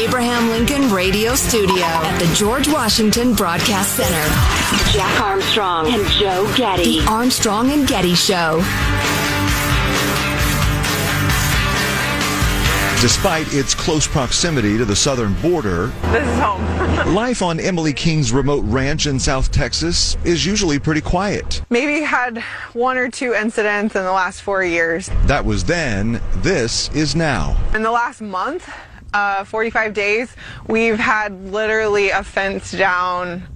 Abraham Lincoln Radio Studio at the George Washington Broadcast Center, Jack Armstrong and Joe Getty. The Armstrong and Getty Show. Despite its close proximity to the southern border, This is home. life on Emily King's remote ranch in South Texas is usually pretty quiet. Maybe had one or two incidents in the last four years. That was then, this is now. In the last month, uh, 45 days, we've had literally a fence down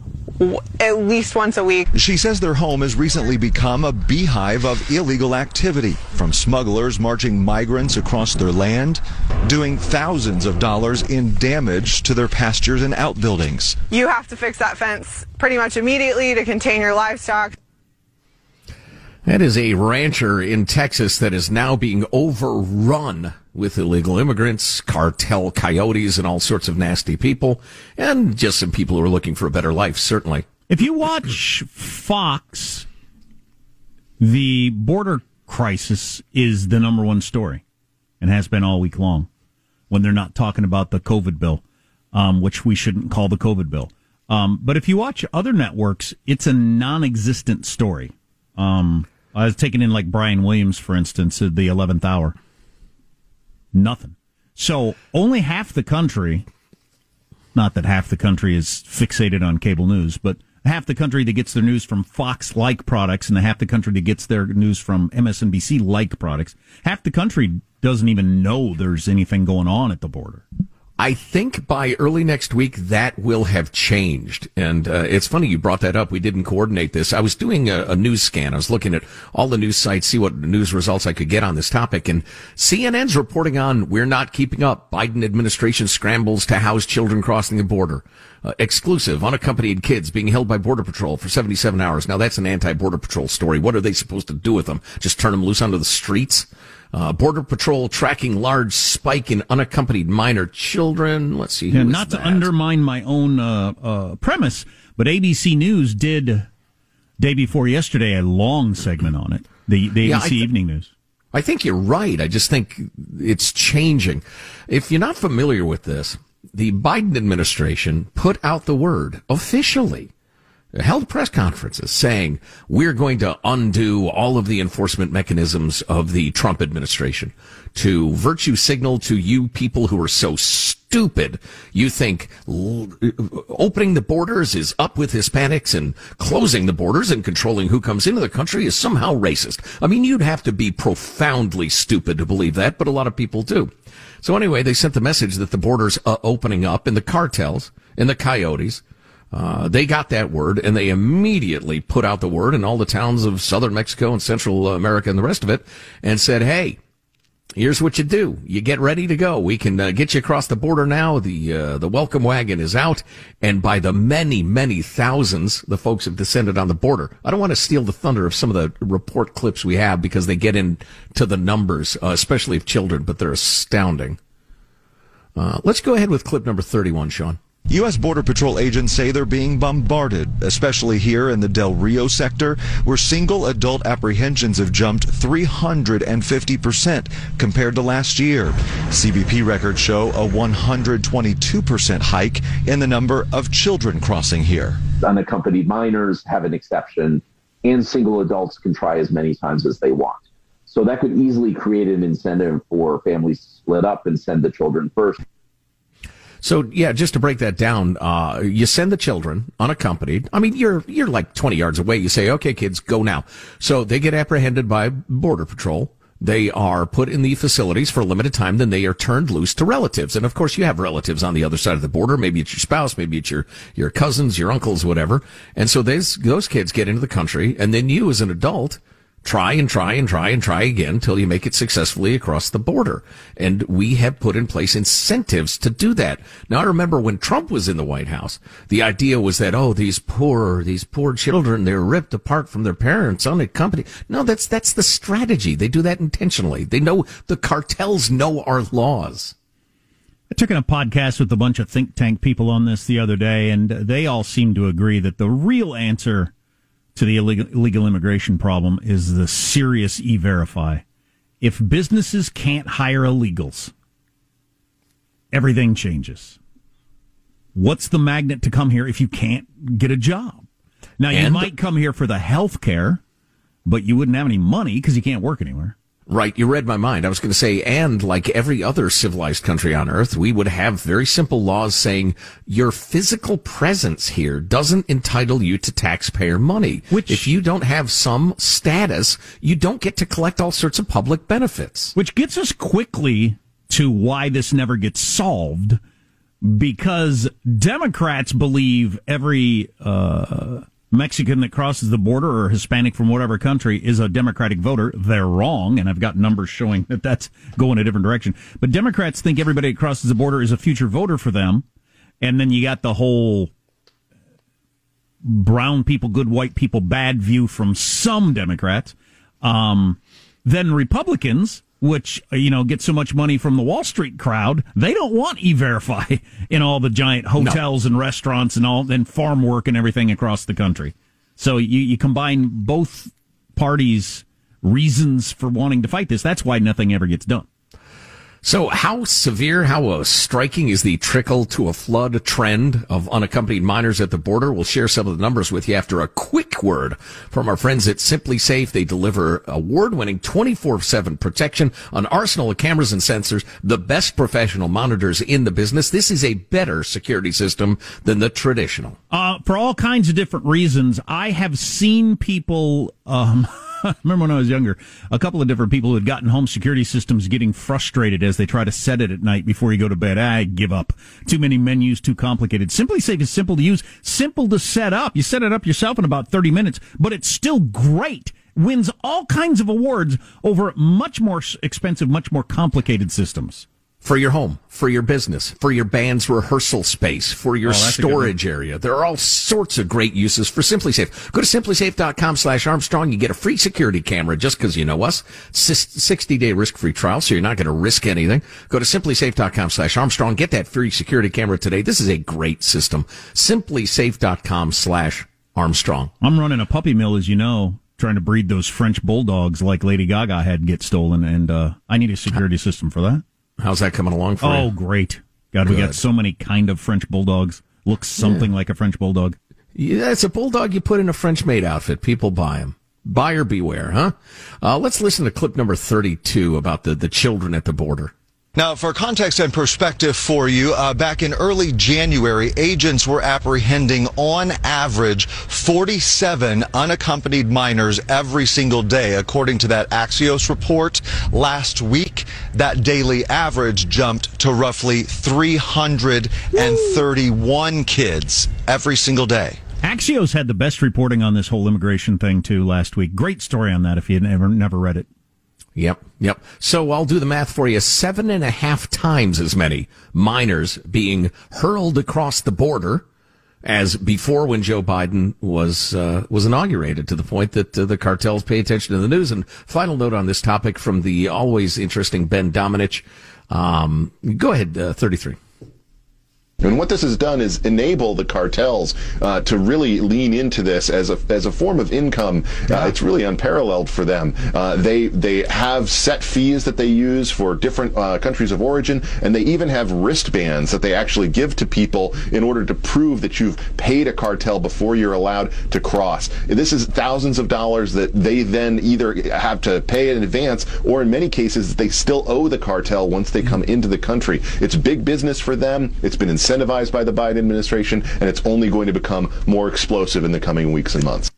at least once a week. She says their home has recently become a beehive of illegal activity, from smugglers marching migrants across their land, doing thousands of dollars in damage to their pastures and outbuildings. You have to fix that fence pretty much immediately to contain your livestock. That is a rancher in Texas that is now being overrun with illegal immigrants, cartel coyotes, and all sorts of nasty people, and just some people who are looking for a better life, certainly. If you watch Fox, the border crisis is the number one story and has been all week long when they're not talking about the COVID bill, um, which we shouldn't call the COVID bill. Um, but if you watch other networks, it's a non existent story. Um, I was taking in like Brian Williams, for instance, at the 11th hour. Nothing. So only half the country, not that half the country is fixated on cable news, but half the country that gets their news from Fox like products and the half the country that gets their news from MSNBC like products, half the country doesn't even know there's anything going on at the border. I think by early next week that will have changed. And uh, it's funny you brought that up. We didn't coordinate this. I was doing a, a news scan. I was looking at all the news sites, see what news results I could get on this topic. And CNN's reporting on we're not keeping up. Biden administration scrambles to house children crossing the border. Uh, exclusive, unaccompanied kids being held by Border Patrol for 77 hours. Now that's an anti-Border Patrol story. What are they supposed to do with them? Just turn them loose onto the streets? Uh, Border Patrol tracking large spike in unaccompanied minor children. Let's see. Yeah, not to undermine my own uh, uh, premise, but ABC News did day before yesterday a long segment on it. The the Yeah, ABC th- Evening News. I think you're right. I just think it's changing. If you're not familiar with this, the Biden administration put out the word officially, held press conferences saying we're going to undo all of the enforcement mechanisms of the Trump administration to virtue signal to you people who are so stupid you think l- opening the borders is up with Hispanics and closing the borders and controlling who comes into the country is somehow racist. I mean, you'd have to be profoundly stupid to believe that, but a lot of people do. So anyway, they sent the message that the borders are opening up and the cartels and the coyotes uh, they got that word and they immediately put out the word in all the towns of southern Mexico and Central America and the rest of it and said, hey, here's what you do. You get ready to go. We can uh, get you across the border now. The, uh, the welcome wagon is out. And by the many, many thousands, the folks have descended on the border. I don't want to steal the thunder of some of the report clips we have because they get into the numbers, uh, especially of children, but they're astounding. Uh, let's go ahead with clip number 31, Sean. U.S. Border Patrol agents say they're being bombarded, especially here in the Del Rio sector, where single adult apprehensions have jumped 350% compared to last year. CBP records show a 122% hike in the number of children crossing here. Unaccompanied minors have an exception, and single adults can try as many times as they want. So that could easily create an incentive for families to split up and send the children first. So yeah, just to break that down, uh, you send the children unaccompanied. I mean, you're you're like 20 yards away. You say, "Okay, kids, go now." So they get apprehended by border patrol. They are put in the facilities for a limited time. Then they are turned loose to relatives. And of course, you have relatives on the other side of the border. Maybe it's your spouse, maybe it's your your cousins, your uncles, whatever. And so those those kids get into the country, and then you, as an adult try and try and try and try again until you make it successfully across the border. And we have put in place incentives to do that. Now, I remember when Trump was in the White House, the idea was that, oh, these poor, these poor children, they're ripped apart from their parents, unaccompanied. No, that's, that's the strategy. They do that intentionally. They know the cartels know our laws. I took in a podcast with a bunch of think tank people on this the other day, and they all seem to agree that the real answer to the illegal, illegal immigration problem is the serious e-verify. If businesses can't hire illegals, everything changes. What's the magnet to come here if you can't get a job? Now you And- might come here for the health care, but you wouldn't have any money because you can't work anywhere. Right, you read my mind. I was going to say, and like every other civilized country on earth, we would have very simple laws saying your physical presence here doesn't entitle you to taxpayer money. Which- if you don't have some status, you don't get to collect all sorts of public benefits. Which gets us quickly to why this never gets solved because Democrats believe every uh, Mexican that crosses the border or Hispanic from whatever country is a Democratic voter. They're wrong, and I've got numbers showing that that's going a different direction. But Democrats think everybody that crosses the border is a future voter for them. And then you got the whole brown people, good white people, bad view from some Democrats. Um, then Republicans, which uh, you know get so much money from the Wall Street crowd, they don't want e-verify in all the giant hotels and restaurants and all and farm work and everything across the country. So you, you combine both parties' reasons for wanting to fight this. That's why nothing ever gets done. So, how severe, how uh, striking is the trickle to a flood trend of unaccompanied minors at the border? We'll share some of the numbers with you after a quick word from our friends at SimpliSafe. They deliver award-winning 24/7 protection, an arsenal of cameras and sensors, the best professional monitors in the business. This is a better security system than the traditional. Uh, for all kinds of different reasons, I have seen people. Um, remember when I was younger, a couple of different people who had gotten home security systems getting frustrated as they try to set it at night before you go to bed. I give up. Too many menus, too complicated. SimpliSafe is simple to use, simple to set up. You set it up yourself in about 30 minutes, but it's still great. Wins all kinds of awards over much more expensive, much more complicated systems. For your home, for your business, for your band's rehearsal space, for your Oh, that's a good storage area. There are all sorts of great uses for SimpliSafe. Go to simplisafe.com slash Armstrong. You get a free security camera just because you know us. 60 day risk free trial, so you're not going to risk anything. Go to simplisafe.com slash Armstrong. Get that free security camera today. This is a great system. Simplisafe.com slash Armstrong. I'm running a puppy mill, as you know, trying to breed those French bulldogs like Lady Gaga had get stolen, and uh, I need a security system for that. How's that coming along for Oh, you? great! God, we got so many kind of French bulldogs. Looks something like a French bulldog. Yeah, it's a bulldog you put in a French maid outfit. People buy them. Buyer beware, huh? Uh, let's listen to clip number 32 about the, the children at the border. Now, for context and perspective for you, uh, back in early January, agents were apprehending on average 47 unaccompanied minors every single day. According to that Axios report last week, that daily average jumped to roughly 331 kids every single day. Axios had the best reporting on this whole immigration thing too last week. Great story on that if you never never read it. Yep, yep. So I'll do the math for you. Seven and a half times as many minors being hurled across the border as before when Joe Biden was uh, was inaugurated. To the point that uh, the cartels pay attention to the news. And final note on this topic from the always interesting Ben Domenech. Um, go ahead, uh, thirty three. And what this has done is enable the cartels uh, to really lean into this as a as a form of income. Uh, it's really unparalleled for them. Uh, they they have set fees that they use for different uh, countries of origin, and they even have wristbands that they actually give to people in order to prove that you've paid a cartel before you're allowed to cross. This is thousands of dollars that they then either have to pay in advance, or in many cases they still owe the cartel once they come into the country. It's big business for them. It's been incentivized by the Biden administration, and it's only going to become more explosive in the coming weeks and months.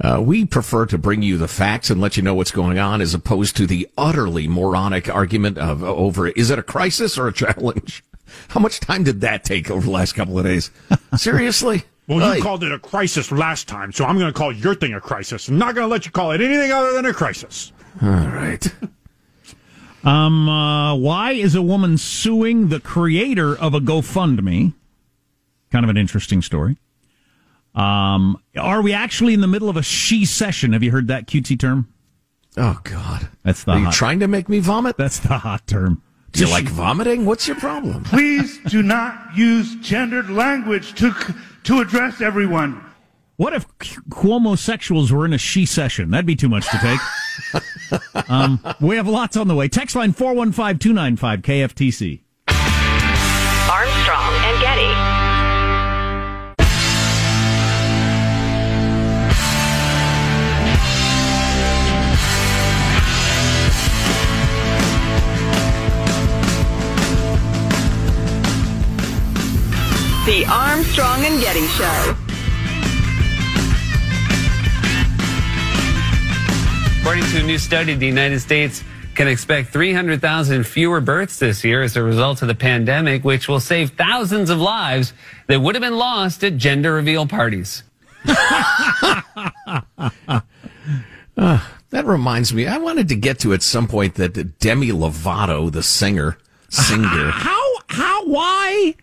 Uh, we prefer to bring you the facts and let you know what's going on as opposed to the utterly moronic argument of over is it a crisis or a challenge? How much time did that take over the last couple of days? Seriously? Well, you Like- called it a crisis last time, so I'm going to call your thing a crisis. I'm not going to let you call it anything other than a crisis. All right. Um, uh, why is a woman suing the creator of a GoFundMe? Kind of an interesting story. Um, are we actually in the middle of a she-cession? Have you heard that cutesy term? Oh God, that's the Are you hot, trying to make me vomit? That's the hot term. Do you like vomiting? What's your problem? Please do not use gendered language to to address everyone. What if Cuomo-sexuals were in a she session? That'd be too much to take. um, we have lots on the way. Text line 415 295 KFTC. Armstrong and Getty. The Armstrong and Getty Show. According to a new study, the United States can expect 300,000 fewer births this year as a result of the pandemic, which will save thousands of lives that would have been lost at gender reveal parties. Uh, that reminds me, I wanted to get to at some point that Demi Lovato, the singer, singer, How, how, why,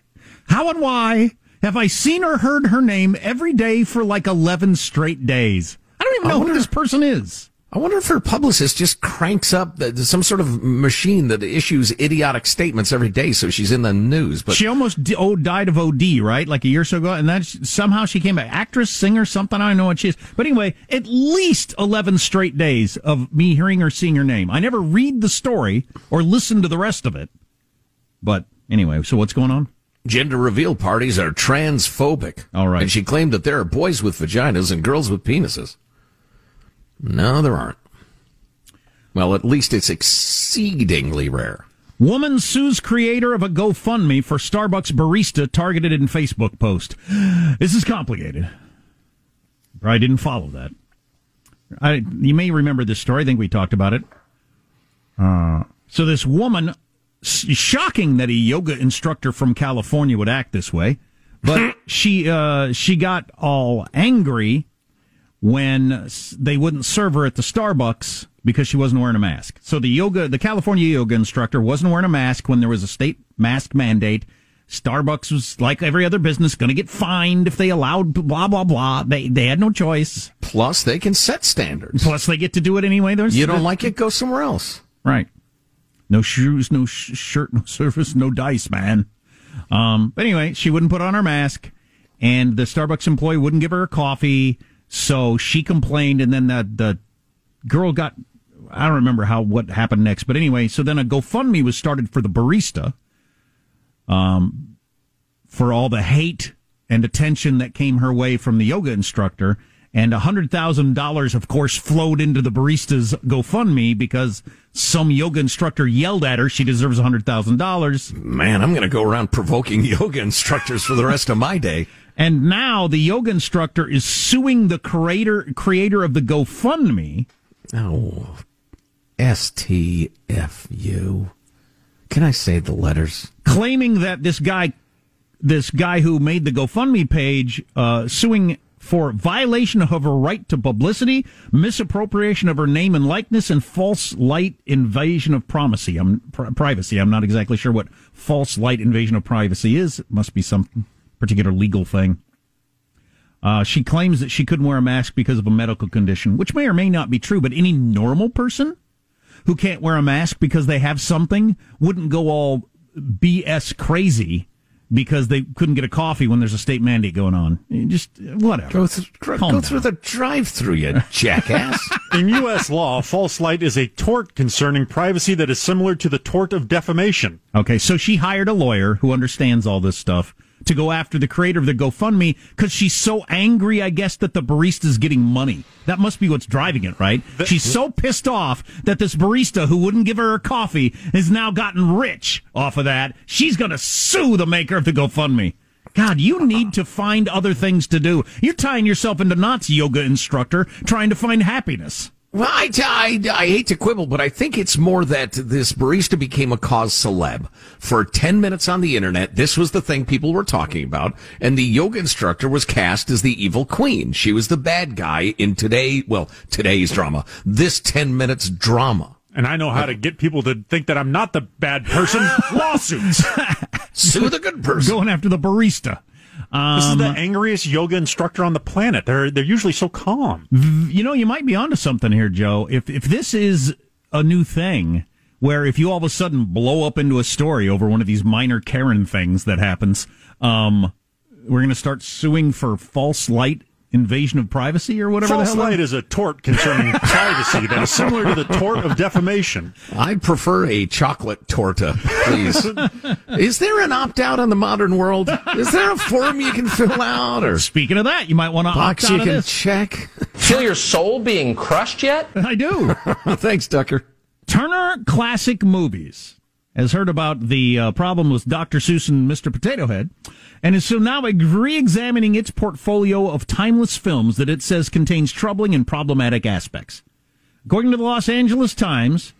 how and why have I seen or heard her name every day for like 11 straight days? I don't even know who this person is. I wonder if her publicist just cranks up some sort of machine that issues idiotic statements every day, so she's in the news. But she almost di- oh, died of OD, right? Like a year or so ago. And then somehow she came back. Actress, singer, something. I don't know what she is. But anyway, at least 11 straight days of me hearing or seeing her name. I never read the story or listen to the rest of it. But anyway, so what's going on? gender reveal parties are transphobic. All right. And she claimed that there are boys with vaginas and girls with penises. No, there aren't. Well, at least it's exceedingly rare. Woman sues creator of a GoFundMe for Starbucks barista targeted in Facebook post. This is complicated. I didn't follow that. I, you may remember this story. I think we talked about it. Uh, so this woman, shocking that a yoga instructor from California would act this way, but she uh, she got all angry when they wouldn't serve her at the Starbucks because she wasn't wearing a mask. So the yoga, the California yoga instructor wasn't wearing a mask when there was a state mask mandate. Starbucks was like every other business going to get fined if they allowed blah blah blah. They they had no choice. Plus, they can set standards. Plus, they get to do it anyway. There's You don't like it? Go somewhere else. Right. No shoes, no sh- shirt, no service, no dice, man. Um, but anyway, she wouldn't put on her mask, and the Starbucks employee wouldn't give her a coffee. So she complained, and then the the girl got. I don't remember how what happened next, but anyway, so then a GoFundMe was started for the barista, um, for all the hate and attention that came her way from the yoga instructor. And $100,000, of course, flowed into the barista's GoFundMe because some yoga instructor yelled at her she deserves $100,000. Man, I'm going to go around provoking yoga instructors for the rest of my day. And now the yoga instructor is suing the creator creator of the GoFundMe. Oh, STFU. Can I say the letters? Claiming that this guy, this guy who made the GoFundMe page, uh, suing for violation of her right to publicity, misappropriation of her name and likeness, and false light invasion of privacy. I'm pr- privacy. I'm not exactly sure what false light invasion of privacy is. It must be some particular legal thing. Uh, she claims that she couldn't wear a mask because of a medical condition, which may or may not be true. But any normal person who can't wear a mask because they have something wouldn't go all BS crazy because they couldn't get a coffee when there's a state mandate going on. Just whatever. Go, th- go Calm through the drive-through, you jackass. In U.S. law, false light is a tort concerning privacy that is similar to the tort of defamation. Okay, so she hired a lawyer who understands all this stuff to go after the creator of the GoFundMe because she's so angry, I guess, that the barista's getting money. That must be what's driving it, right? she's so pissed off that this barista who wouldn't give her her coffee has now gotten rich off of that. She's going to sue the maker of the GoFundMe. God, you need to find other things to do. You're tying yourself into knots, yoga instructor, trying to find happiness. Well, I, I, I hate to quibble, but I think it's more that this barista became a cause celeb. For 10 minutes on the internet, this was the thing people were talking about, and the yoga instructor was cast as the evil queen. She was the bad guy in today, well, today's drama, this 10 minutes drama. And I know how to get people to think that I'm not the bad person. Lawsuits. Sue the good person. Going after the barista. This is the Um, angriest yoga instructor on the planet. They're they're usually so calm. You know, you might be onto something here, Joe. If if this is a new thing, where if you all of a sudden blow up into a story over one of these minor Karen things that happens, um, we're going to start suing for false light invasion of privacy or whatever. False the hell light is a tort concerning privacy that is similar to the tort of defamation. I'd prefer a chocolate torta, please. is there an opt out in the modern world? Is there a form you can fill out or Speaking of that, you might want to box opt you out of can this. check? Feel your soul being crushed yet? I do. Thanks, Tucker. Turner Classic Movies has heard about the uh, problem with Dr. Seuss and Mr. Potato Head, and is so now re-examining its portfolio of timeless films that it says contains troubling and problematic aspects. According to the Los Angeles Times,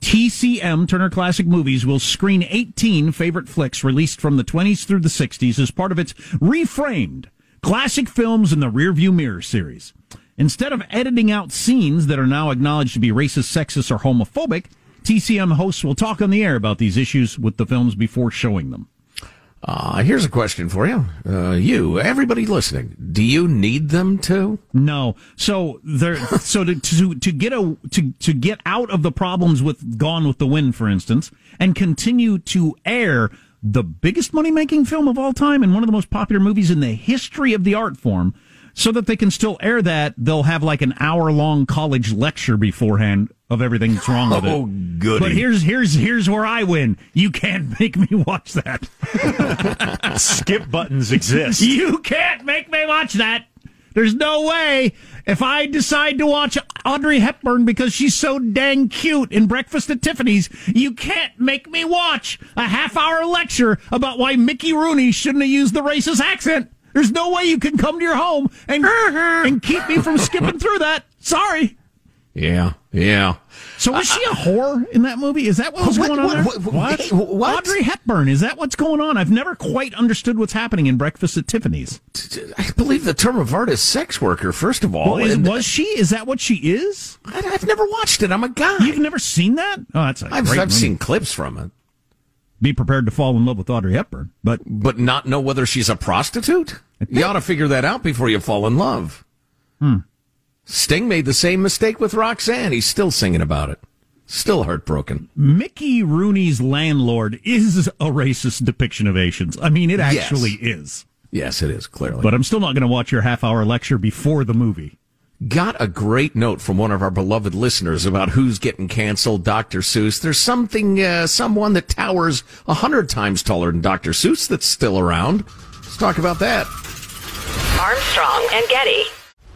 TCM Turner Classic Movies will screen 18 favorite flicks released from the 20s through the 60s as part of its reframed classic films in the rearview mirror series. Instead of editing out scenes that are now acknowledged to be racist, sexist, or homophobic, TCM hosts will talk on the air about these issues with the films before showing them. Uh, here's a question for you. Uh, you, everybody listening, do you need them to? No. So there. So to, to to get a to to get out of the problems with Gone with the Wind, for instance, and continue to air the biggest money making film of all time and one of the most popular movies in the history of the art form, so that they can still air that, they'll have like an hour long college lecture beforehand of everything that's wrong with it. Oh, goody. But here's here's here's where I win. You can't make me watch that. Skip buttons exist. You can't make me watch that. There's no way. If I decide to watch Audrey Hepburn because she's so dang cute in Breakfast at Tiffany's, you can't make me watch a half hour lecture about why Mickey Rooney shouldn't have used the racist accent. There's no way you can come to your home and, uh-huh. and keep me from skipping through that. Sorry. Yeah, yeah. So was she a whore in that movie? Is that what was What- going on what- what- what- what? Audrey Hepburn. Is that what's going on? I've never quite understood what's happening in Breakfast at Tiffany's. I believe the term of art is sex worker, first of all. Well, is, was she? Is that what she is? I, I've never watched it. I'm a guy. You've never seen that? Oh, that's a I've, great I've movie. seen clips from it, Be prepared to fall in love with Audrey Hepburn, but but not know whether she's a prostitute. You ought to figure that out before you fall in love. Hmm. Sting made the same mistake with Roxanne. He's still singing about it. Still heartbroken. Mickey Rooney's landlord is a racist depiction of Asians. I mean, it Yes. actually is. Yes, it is clearly. But I'm still not going to watch your half hour lecture before the movie. got a great note from one of our beloved listeners about who's getting canceled. Dr. Seuss. There's something, uh, someone that towers a hundred times taller than Dr. Seuss that's still around. Let's talk about that. Armstrong and Getty.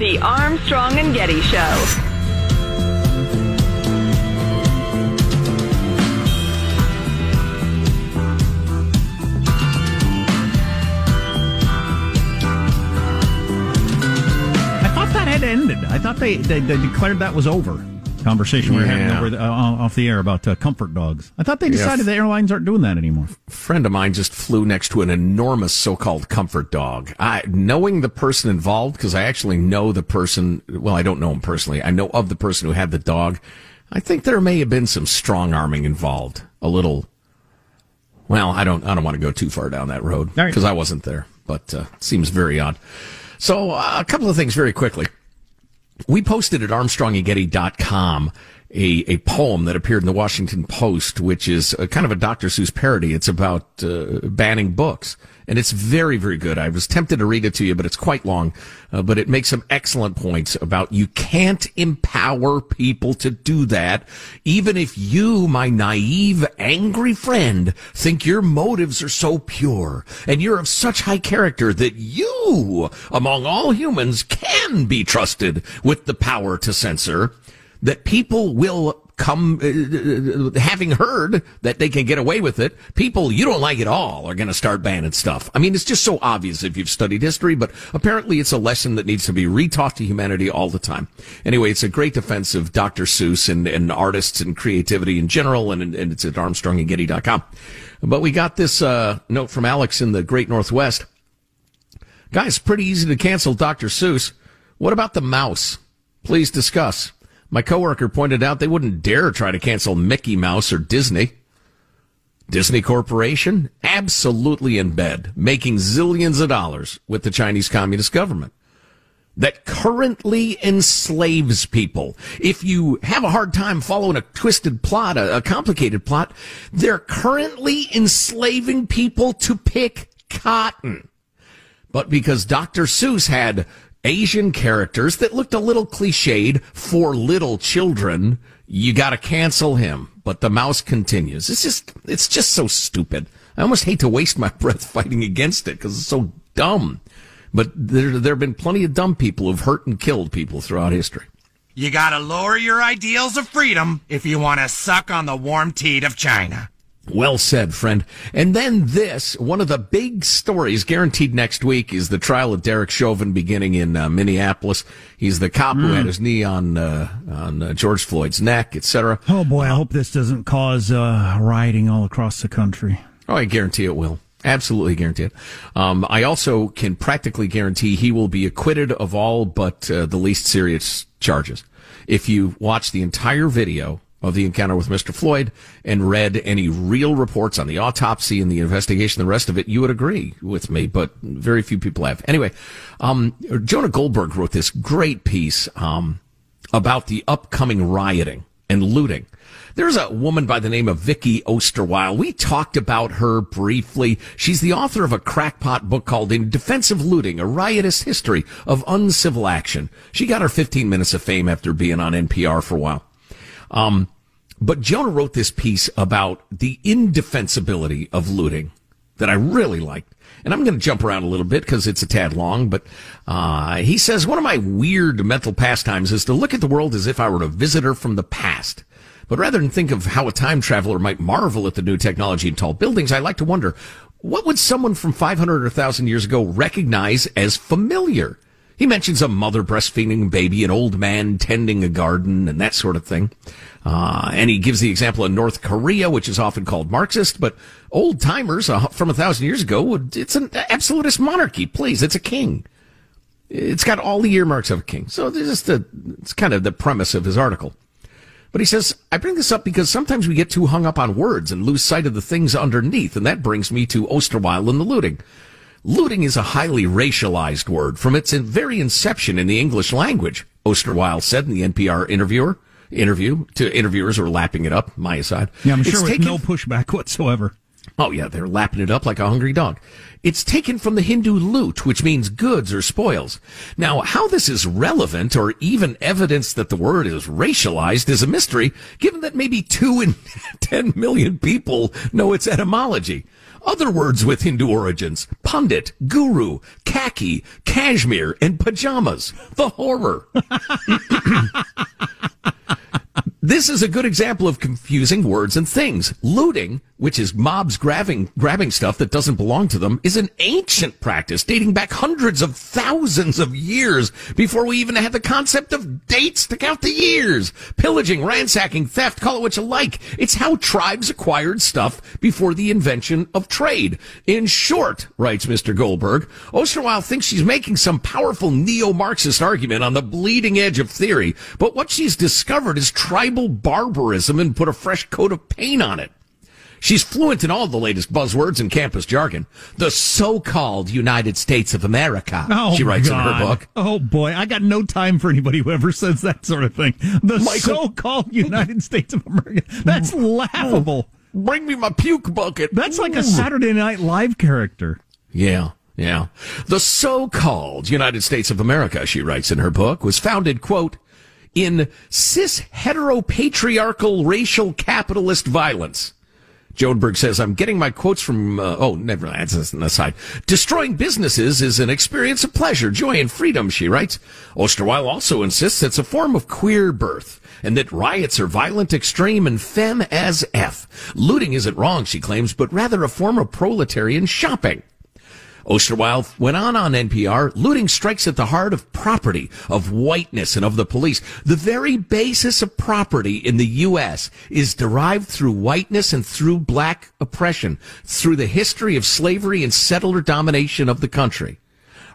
The Armstrong and Getty Show. I thought that had ended. I thought they, they, they declared that was over. Conversation we were having over the, uh, off the air about uh, comfort dogs. I thought they Yeah. decided the airlines aren't doing that anymore. friend of mine just flew next to an enormous so-called comfort dog. I, knowing the person involved, because I actually know the person, well, I don't know him personally. I know of the person who had the dog. I think there may have been some strong arming involved. A little, well, I don't, I don't want to go too far down that road because I wasn't there, but, uh, seems very odd. So, uh, a couple of things very quickly. We posted at armstrongandgetty.com a, a poem that appeared in the Washington Post, which is kind of a Dr. Seuss parody. It's about uh, banning books. And it's very, very good. I was tempted to read it to you, but it's quite long. Uh, but it makes some excellent points about you can't empower people to do that, even if you, my naive, angry friend, think your motives are so pure and you're of such high character that you, among all humans, can be trusted with the power to censor that people will come, uh, uh, having heard that they can get away with it, people you don't like at all are going to start banning stuff. I mean, it's just so obvious if you've studied history, but apparently it's a lesson that needs to be retaught to humanity all the time. Anyway, it's a great defense of Dr. Seuss and, and artists and creativity in general, and, and it's at armstrongandgetty.com. But we got this uh, note from Alex in the Great Northwest. Guys, pretty easy to cancel Dr. Seuss. What about the mouse? Please discuss. My coworker pointed out they wouldn't dare try to cancel Mickey Mouse or Disney. Disney Corporation, absolutely in bed, making zillions of dollars with the Chinese Communist government that currently enslaves people. If you have a hard time following a twisted plot, a, a complicated plot, they're currently enslaving people to pick cotton. But because Dr. Seuss had Asian characters that looked a little cliched for little children, you gotta cancel him. But the mouse continues. It's just, it's just so stupid. I almost hate to waste my breath fighting against it because it's so dumb. But there, there have been plenty of dumb people who've hurt and killed people throughout history. You gotta lower your ideals of freedom if you want to suck on the warm teat of China. Well said, friend. And then this, one of the big stories guaranteed next week is the trial of Derek Chauvin beginning in uh, Minneapolis. He's the cop who Mm. had his knee on uh, on uh, George Floyd's neck, etc. Oh boy, I hope this doesn't cause uh, rioting all across the country. Oh, I guarantee it will. Absolutely guarantee it. Um, I also can practically guarantee he will be acquitted of all but uh, the least serious charges. If you watch the entire video of the encounter with Mr. Floyd and read any real reports on the autopsy and the investigation, the rest of it, you would agree with me, but very few people have. Anyway, um, Jonah Goldberg wrote this great piece um, about the upcoming rioting and looting. There's a woman by the name of Vicky Osterweil. We talked about her briefly. She's the author of a crackpot book called In Defense of Looting, a riotous history of uncivil action. She got her 15 minutes of fame after being on NPR for a while. Um, but Jonah wrote this piece about the indefensibility of looting that I really liked. And I'm going to jump around a little bit because it's a tad long, but uh, he says one of my weird mental pastimes is to look at the world as if I were a visitor from the past. But rather than think of how a time traveler might marvel at the new technology in tall buildings, I like to wonder what would someone from 500 or 1,000 years ago recognize as familiar? He mentions a mother breastfeeding a baby, an old man tending a garden, and that sort of thing. Uh, and he gives the example of North Korea, which is often called Marxist, but old timers uh, from a thousand years ago, it's an absolutist monarchy. Please, it's a king. It's got all the earmarks of a king. So this is the, it's kind of the premise of his article. But he says, I bring this up because sometimes we get too hung up on words and lose sight of the things underneath. And that brings me to Osterweil and the looting. Looting is a highly racialized word from its very inception in the English language, Osterweil said in the NPR interviewer interview to interviewers who were lapping it up, my aside. Yeah, I'm It's sure with taken- no pushback whatsoever. Oh yeah, they're lapping it up like a hungry dog. It's taken from the Hindu loot, which means goods or spoils. Now, how this is relevant or even evidence that the word is racialized is a mystery, given that maybe two in ten million people know its etymology. Other words with Hindu origins, pundit, guru, khaki, cashmere, and pajamas. The horror. This is a good example of confusing words and things. Looting, which is mobs grabbing, grabbing stuff that doesn't belong to them, is an ancient practice dating back hundreds of thousands of years before we even had the concept of dates to count the years. Pillaging, ransacking, theft, call it what you like. It's how tribes acquired stuff before the invention of trade. In short, writes Mr. Goldberg, Osterweil thinks she's making some powerful neo-Marxist argument on the bleeding edge of theory, but what she's discovered is tribal barbarism and put a fresh coat of paint on it. She's fluent in all the latest buzzwords and campus jargon. The so-called United States of America, Oh, she writes in her book. Oh boy, I got no time for anybody who ever says that sort of thing. The Michael- so-called United States of America. That's laughable. Bring me my puke bucket. That's like a Saturday Night Live character. Yeah, yeah. The so-called United States of America, she writes in her book, was founded, quote, in cis heteropatriarchal racial capitalist violence. Goldberg says, I'm getting my quotes from, uh, oh, never mind, that's an aside. Destroying businesses is an experience of pleasure, joy, and freedom, she writes. Osterweil also insists it's a form of queer birth, and that riots are violent, extreme, and femme as F. Looting isn't wrong, she claims, but rather a form of proletarian shopping. Osterweil went on on NPR, looting strikes at the heart of property, of whiteness, and of the police. The very basis of property in the U.S. is derived through whiteness and through black oppression, through the history of slavery and settler domination of the country.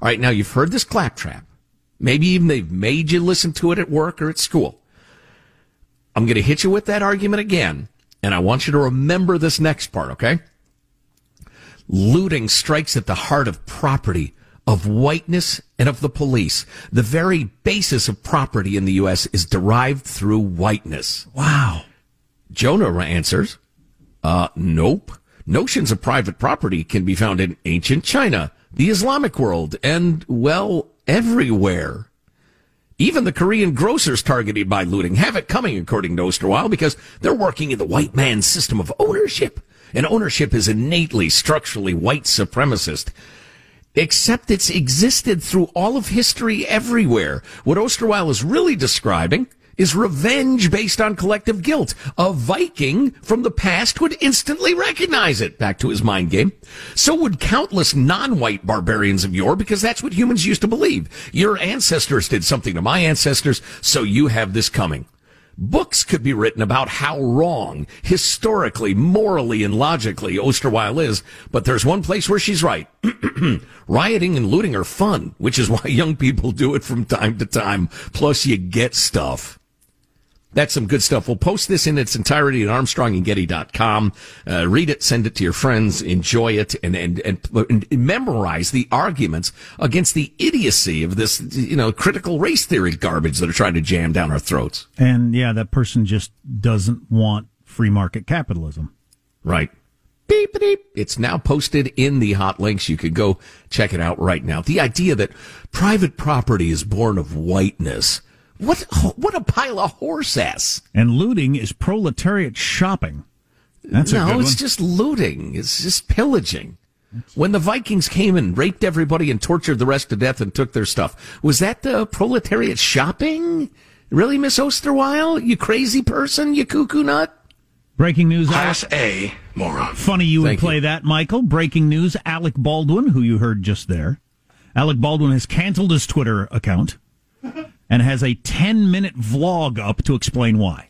All right, now you've heard this claptrap. Maybe even they've made you listen to it at work or at school. I'm going to hit you with that argument again, and I want you to remember this next part, okay? Looting strikes at the heart of property, of whiteness, and of the police. The very basis of property in the U.S. is derived through whiteness. Wow. Jonah answers, uh, nope. Notions of private property can be found in ancient China, the Islamic world, and, well, everywhere. Even the Korean grocers targeted by looting have it coming, according to Osterweil, because they're working in the white man's system of ownership. And ownership is innately, structurally white supremacist. Except it's existed through all of history everywhere. What Osterweil is really describing is revenge based on collective guilt. A Viking from the past would instantly recognize it. Back to his mind game. So would countless non-white barbarians of yore because that's what humans used to believe. Your ancestors did something to my ancestors, so you have this coming. Books could be written about how wrong, historically, morally, and logically Osterweil is, but there's one place where she's right. Rioting and looting are fun, which is why young people do it from time to time. Plus, you get stuff. That's some good stuff. We'll post this in its entirety at armstrongandgetty.com. Uh, read it, send it to your friends, enjoy it, and, and, and, and memorize the arguments against the idiocy of this, you know, critical race theory garbage that are trying to jam down our throats. And yeah, that person just doesn't want free market capitalism. Right. Beep, beep. It's now posted in the hot links. You could go check it out right now. The idea that private property is born of whiteness. What, what a pile of horse ass. And looting is proletariat shopping. That's a no, good it's just looting. It's just pillaging. When the Vikings came and raped everybody and tortured the rest to death and took their stuff, was that the proletariat shopping? Really, Miss Osterweil? You crazy person? You cuckoo nut? Breaking news. Class A, moron. Funny you would Thank play that, Michael. Breaking news. Alec Baldwin, who you heard just there. Alec Baldwin has canceled his Twitter account and has a 10 minute vlog up to explain why.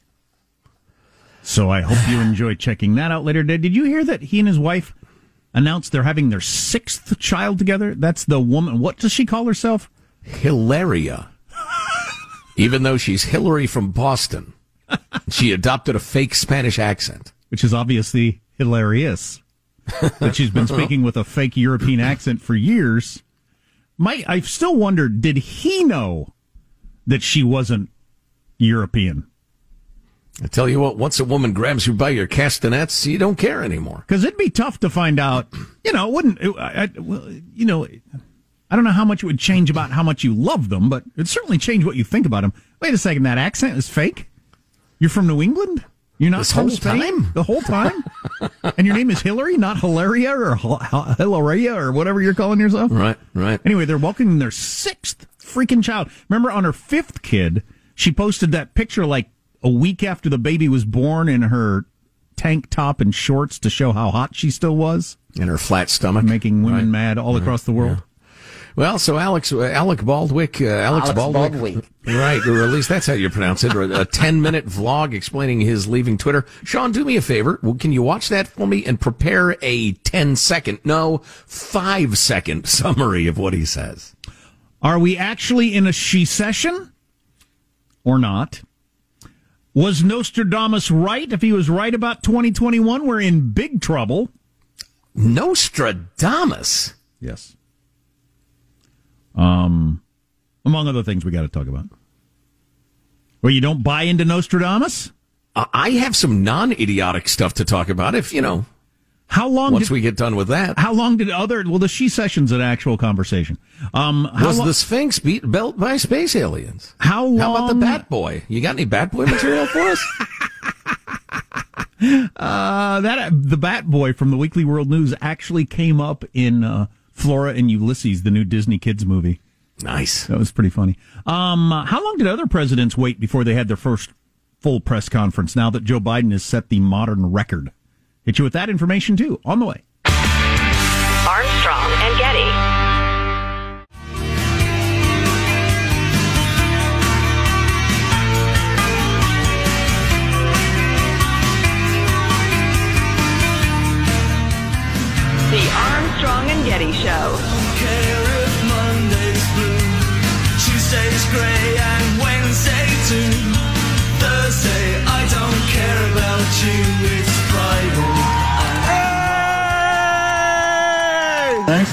So I hope you enjoy checking that out later. Did you hear that he and his wife announced they're having their sixth child together? That's the woman. What does she call herself? Hilaria. Even though she's Hillary from Boston, she adopted a fake Spanish accent. Which is obviously hilarious. that she's been speaking with a fake European accent for years. My, I still wonder, did he know that she wasn't European? I tell you what, once a woman grabs you by your castanets, you don't care anymore. Because it'd be tough to find out. You know, it wouldn't. It, I, I- well, you know, I don't know how much it would change about how much you love them, but it'd certainly change what you think about them. Wait a second, that accent is fake. You're from New England. You're not This from whole Spain? time? The whole time. and your name is Hillary, not Hilaria or Hil- Hil- Hilaria or whatever you're calling yourself. Right, right. Anyway, they're welcoming their sixth freaking child. Remember, on her fifth kid, she posted that picture like a week after the baby was born in her tank top and shorts to show how hot she still was, And her flat stomach. making women Right. mad all across the world. Well, so Alex, uh, Alec Baldwick, uh, Alex, Alex Baldwick, Baldwick. right, or at least that's how you pronounce it. A ten-minute vlog explaining his leaving Twitter. Sean, do me a favor. Well, Can you watch that for me and prepare a 10-second, no, five-second summary of what he says? Are we actually in a she session or not? Was Nostradamus right? If he was right about 2021, we're in big trouble. Nostradamus. Yes. Um, among other things we got to talk about. Well, you don't buy into Nostradamus? I- I have some non-idiotic stuff to talk about. If you know, How long once did, we get done with that, How long did other? Well, the she-cession's an actual conversation. Um, how was lo- the Sphinx beat built by space aliens? How long? How about the Bat Boy? You got any Bat Boy material for us? Uh, that the Bat Boy from the Weekly World News actually came up in uh, Flora and Ulysses, the new Disney kids movie. Nice. That was pretty funny. Um, how long did other presidents wait before they had their first full press conference? Now that Joe Biden has set the modern record, hit you with that information too on the way. Armstrong and Getty. The Armstrong and Getty Show.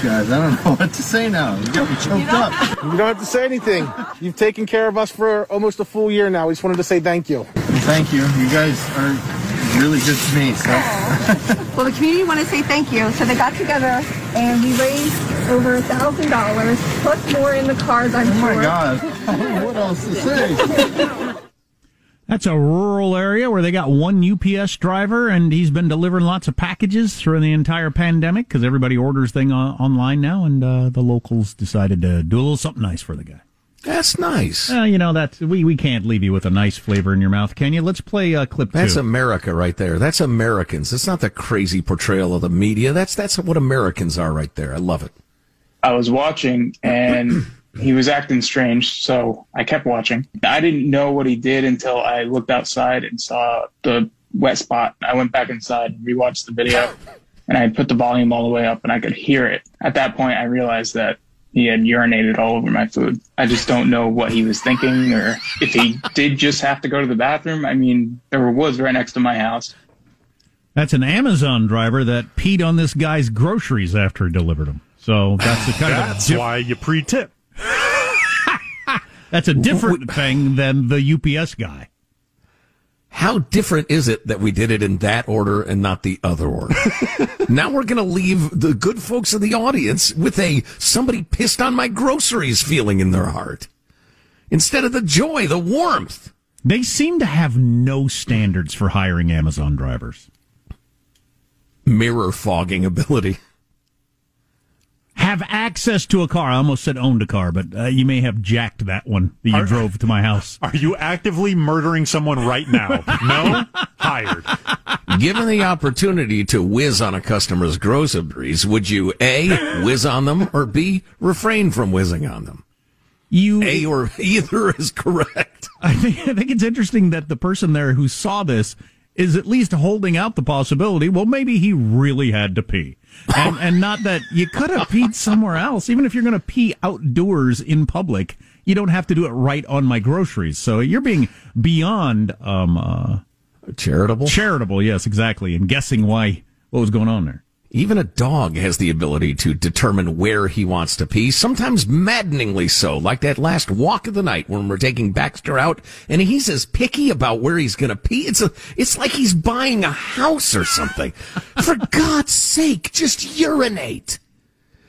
Guys. I don't know what to say now. You got me choked up. You don't have to say anything. You've taken care of us for almost a full year now. We just wanted to say thank you. Well, thank you. You guys are really good to me. So. Well, the community want to say thank you. So they got together and we raised over a thousand dollars, plus more in the cards. I'm Oh my sure. God. what else to say? That's a rural area where they got one UPS driver, and he's been delivering lots of packages through the entire pandemic because everybody orders thing on- online now, and uh, the locals decided to do a little something nice for the guy. That's nice. Uh, you know that we we can't leave you with a nice flavor in your mouth, can you? Let's play uh, clip That's two. America right there. That's Americans. It's not the crazy portrayal of the media. That's that's what Americans are right there. I love it. I was watching and he was acting strange, so I kept watching. I didn't know what he did until I looked outside and saw the wet spot. I went back inside and rewatched the video and I put the volume all the way up and I could hear it. At that point, I realized that he had urinated all over my food. I just don't know what he was thinking or if he did just have to go to the bathroom. I mean, there were woods right next to my house. That's an Amazon driver that peed on this guy's groceries after he delivered them. So that's the kind That's of why you pre-tip. That's a different thing than the UPS guy. How different is it that we did it in that order and not the other order? now we're going to leave the good folks of the audience with a somebody pissed on my groceries feeling in their heart instead of the joy, the warmth. They seem to have no standards for hiring Amazon drivers. Mirror fogging ability. Have access to a car. I almost said owned a car, but uh, you may have jacked that one that you Are- drove to my house. Are you actively murdering someone right now? No? Hired. Given the opportunity to whiz on a customer's groceries, would you A, whiz on them, or B, refrain from whizzing on them? You A or either is correct. I think I think it's interesting that the person there who saw this is at least holding out the possibility. Well, maybe he really had to pee, and and not that you could have peed somewhere else. Even if you're going to pee outdoors in public, you don't have to do it right on my groceries. So you're being beyond um uh, charitable. Charitable, yes, exactly. And guessing why what was going on there. Even a dog has the ability to determine where he wants to pee, sometimes maddeningly so, like that last walk of the night when we're taking Baxter out and he's as picky about where he's going to pee. It's a, it's like he's buying a house or something. For God's sake, just urinate.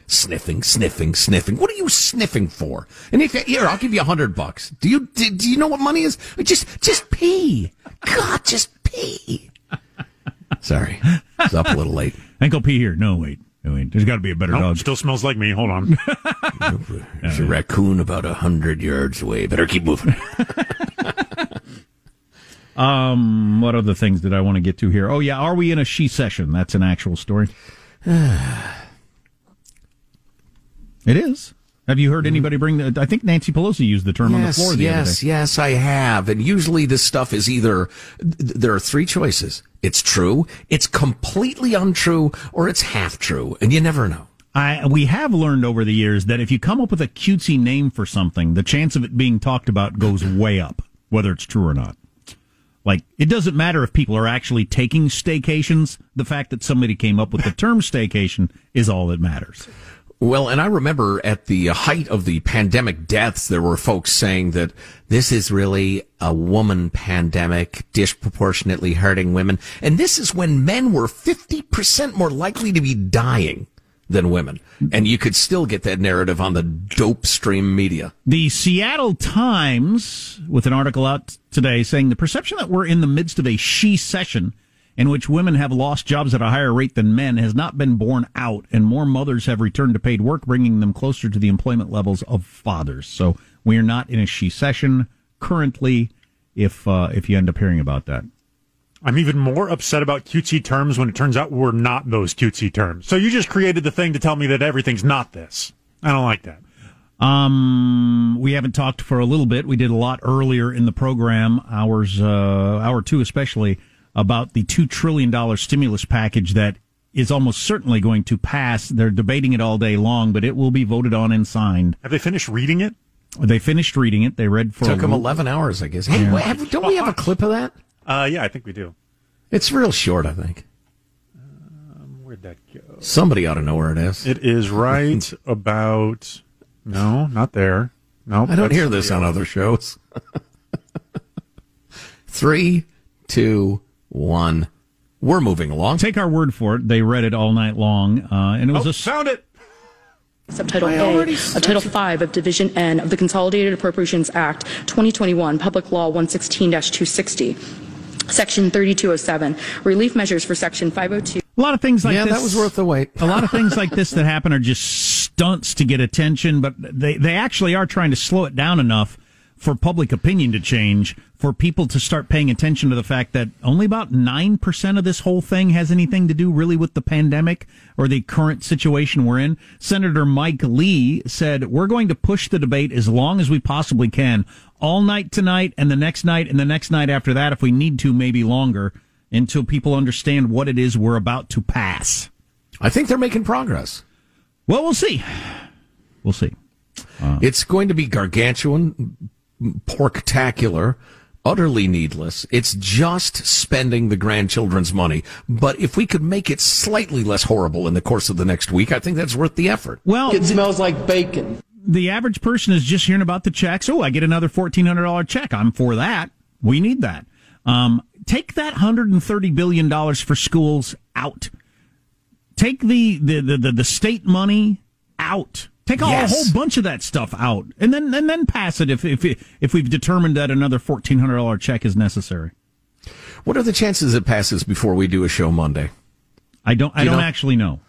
Sniffing, sniffing, sniffing. What are you sniffing for? And if here, I'll give you a hundred bucks. Do you do, do you know what money is? Just just pee. God, just pee. Sorry, it's up a little late. I think I'll pee here. No, wait, no, wait. There's got to be a better Nope, dog. still smells like me. Hold on. There's a raccoon about a hundred yards away. Better keep moving. Um, what other things did I want to get to here? Oh yeah, are we in a she-cession? That's an actual story. it is. Have you heard mm. anybody bring the? I think Nancy Pelosi used the term on the floor the yes, other day. yes, I have. And usually this stuff is either there are three choices. It's true, it's completely untrue, or it's half true, and you never know. I we have learned over the years that if you come up with a cutesy name for something, the chance of it being talked about goes way up, whether it's true or not. Like it doesn't matter if people are actually taking staycations. The fact that somebody came up with the term staycation is all that matters. Well, and I remember at the height of the pandemic deaths, there were folks saying that this is really a woman pandemic, disproportionately hurting women. And this is when men were 50% more likely to be dying than women. And you could still get that narrative on the dope stream media. The Seattle Times, with an article out today saying the perception that we're in the midst of a she-cession in which women have lost jobs at a higher rate than men has not been borne out, and more mothers have returned to paid work, bringing them closer to the employment levels of fathers. So we are not in a she-cession currently. If uh, if you end up hearing about that, I'm even more upset about cutesy terms when it turns out we're not those cutesy terms. So you just created the thing to tell me that everything's not this. I don't like that. Um, we haven't talked for a little bit. We did a lot earlier in the program, hours, uh, hour two especially, about the two trillion dollar stimulus package that is almost certainly going to pass. They're debating it all day long, but it will be voted on and signed. Have they finished reading it? They finished reading it. They read for Took a them little- 11 hours, I guess. Hey, Yeah. wait, have- don't we have a clip of that? Uh, yeah, I think we do. It's real short, I think. Where'd that go? Somebody ought to know where it is. It is right about. No, not there. No, I don't hear this on other shows. Three, two, one. We're moving along. Take our word for it. They read it all night long, uh, and it was Oh, a found it. Subtitle A already of Title V of Division N of the Consolidated Appropriations Act 2021, Public Law 116-260, Section 3207, relief measures for Section 502. A lot of things like Yeah, this. that was worth the wait. a lot of things like this that happen are just stunts to get attention, but they, they actually are trying to slow it down enough for public opinion to change, for people to start paying attention to the fact that only about 9% of this whole thing has anything to do really with the pandemic or the current situation we're in. Senator Mike Lee said, We're going to push the debate as long as we possibly can, all night tonight and the next night and the next night after that, if we need to, maybe longer, until people understand what it is we're about to pass. I think they're making progress. Well, we'll see. We'll see. Uh, it's going to be gargantuan, porktacular, utterly needless. It's just spending the grandchildren's money. But if we could make it slightly less horrible in the course of the next week, I think that's worth the effort. Well, it smells like bacon. The average person is just hearing about the checks. Oh, I get another $1,400 check. I'm for that. We need that. Um, take that $130 billion for schools out. Take the, the, the, the, the state money out. Take yes. a whole bunch of that stuff out, and then and then pass it if if if we've determined that another fourteen hundred dollar check is necessary. What are the chances it passes before we do a show Monday? I don't. Do I don't know? actually know.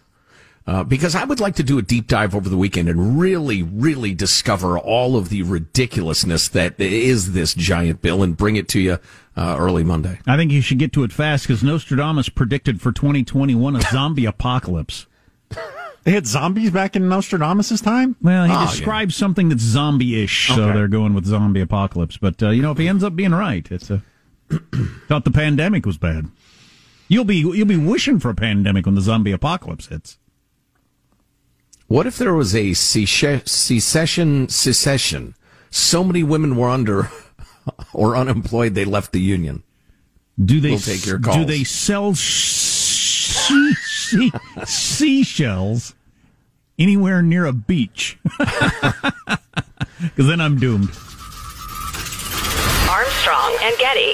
Uh, because I would like to do a deep dive over the weekend and really, really discover all of the ridiculousness that is this giant bill and bring it to you uh, early Monday. I think you should get to it fast because Nostradamus predicted for 2021 a zombie apocalypse. They had zombies back in Nostradamus' time? Well, he oh, describes yeah. something that's zombie-ish, okay. so they're going with zombie apocalypse. But, uh, you know, if he ends up being right, it's a... thought the pandemic was bad. You'll be you'll be wishing for a pandemic when the zombie apocalypse hits. What if there was a secession secession? So many women were under or unemployed they left the union. Do they we'll take your calls. do they sell she, she, seashells anywhere near a beach? Because then I'm doomed. Armstrong and Getty.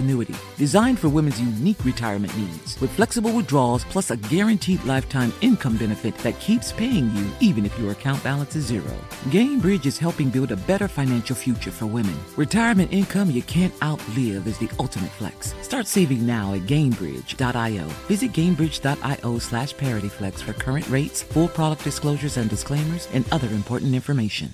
annuity, designed for women's unique retirement needs, with flexible withdrawals plus a guaranteed lifetime income benefit that keeps paying you even if your account balance is zero. Gainbridge is helping build a better financial future for women. Retirement income you can't outlive is the ultimate flex. Start saving now at Gainbridge.io. Visit Gainbridge.io slash ParityFlex for current rates, full product disclosures and disclaimers, and other important information.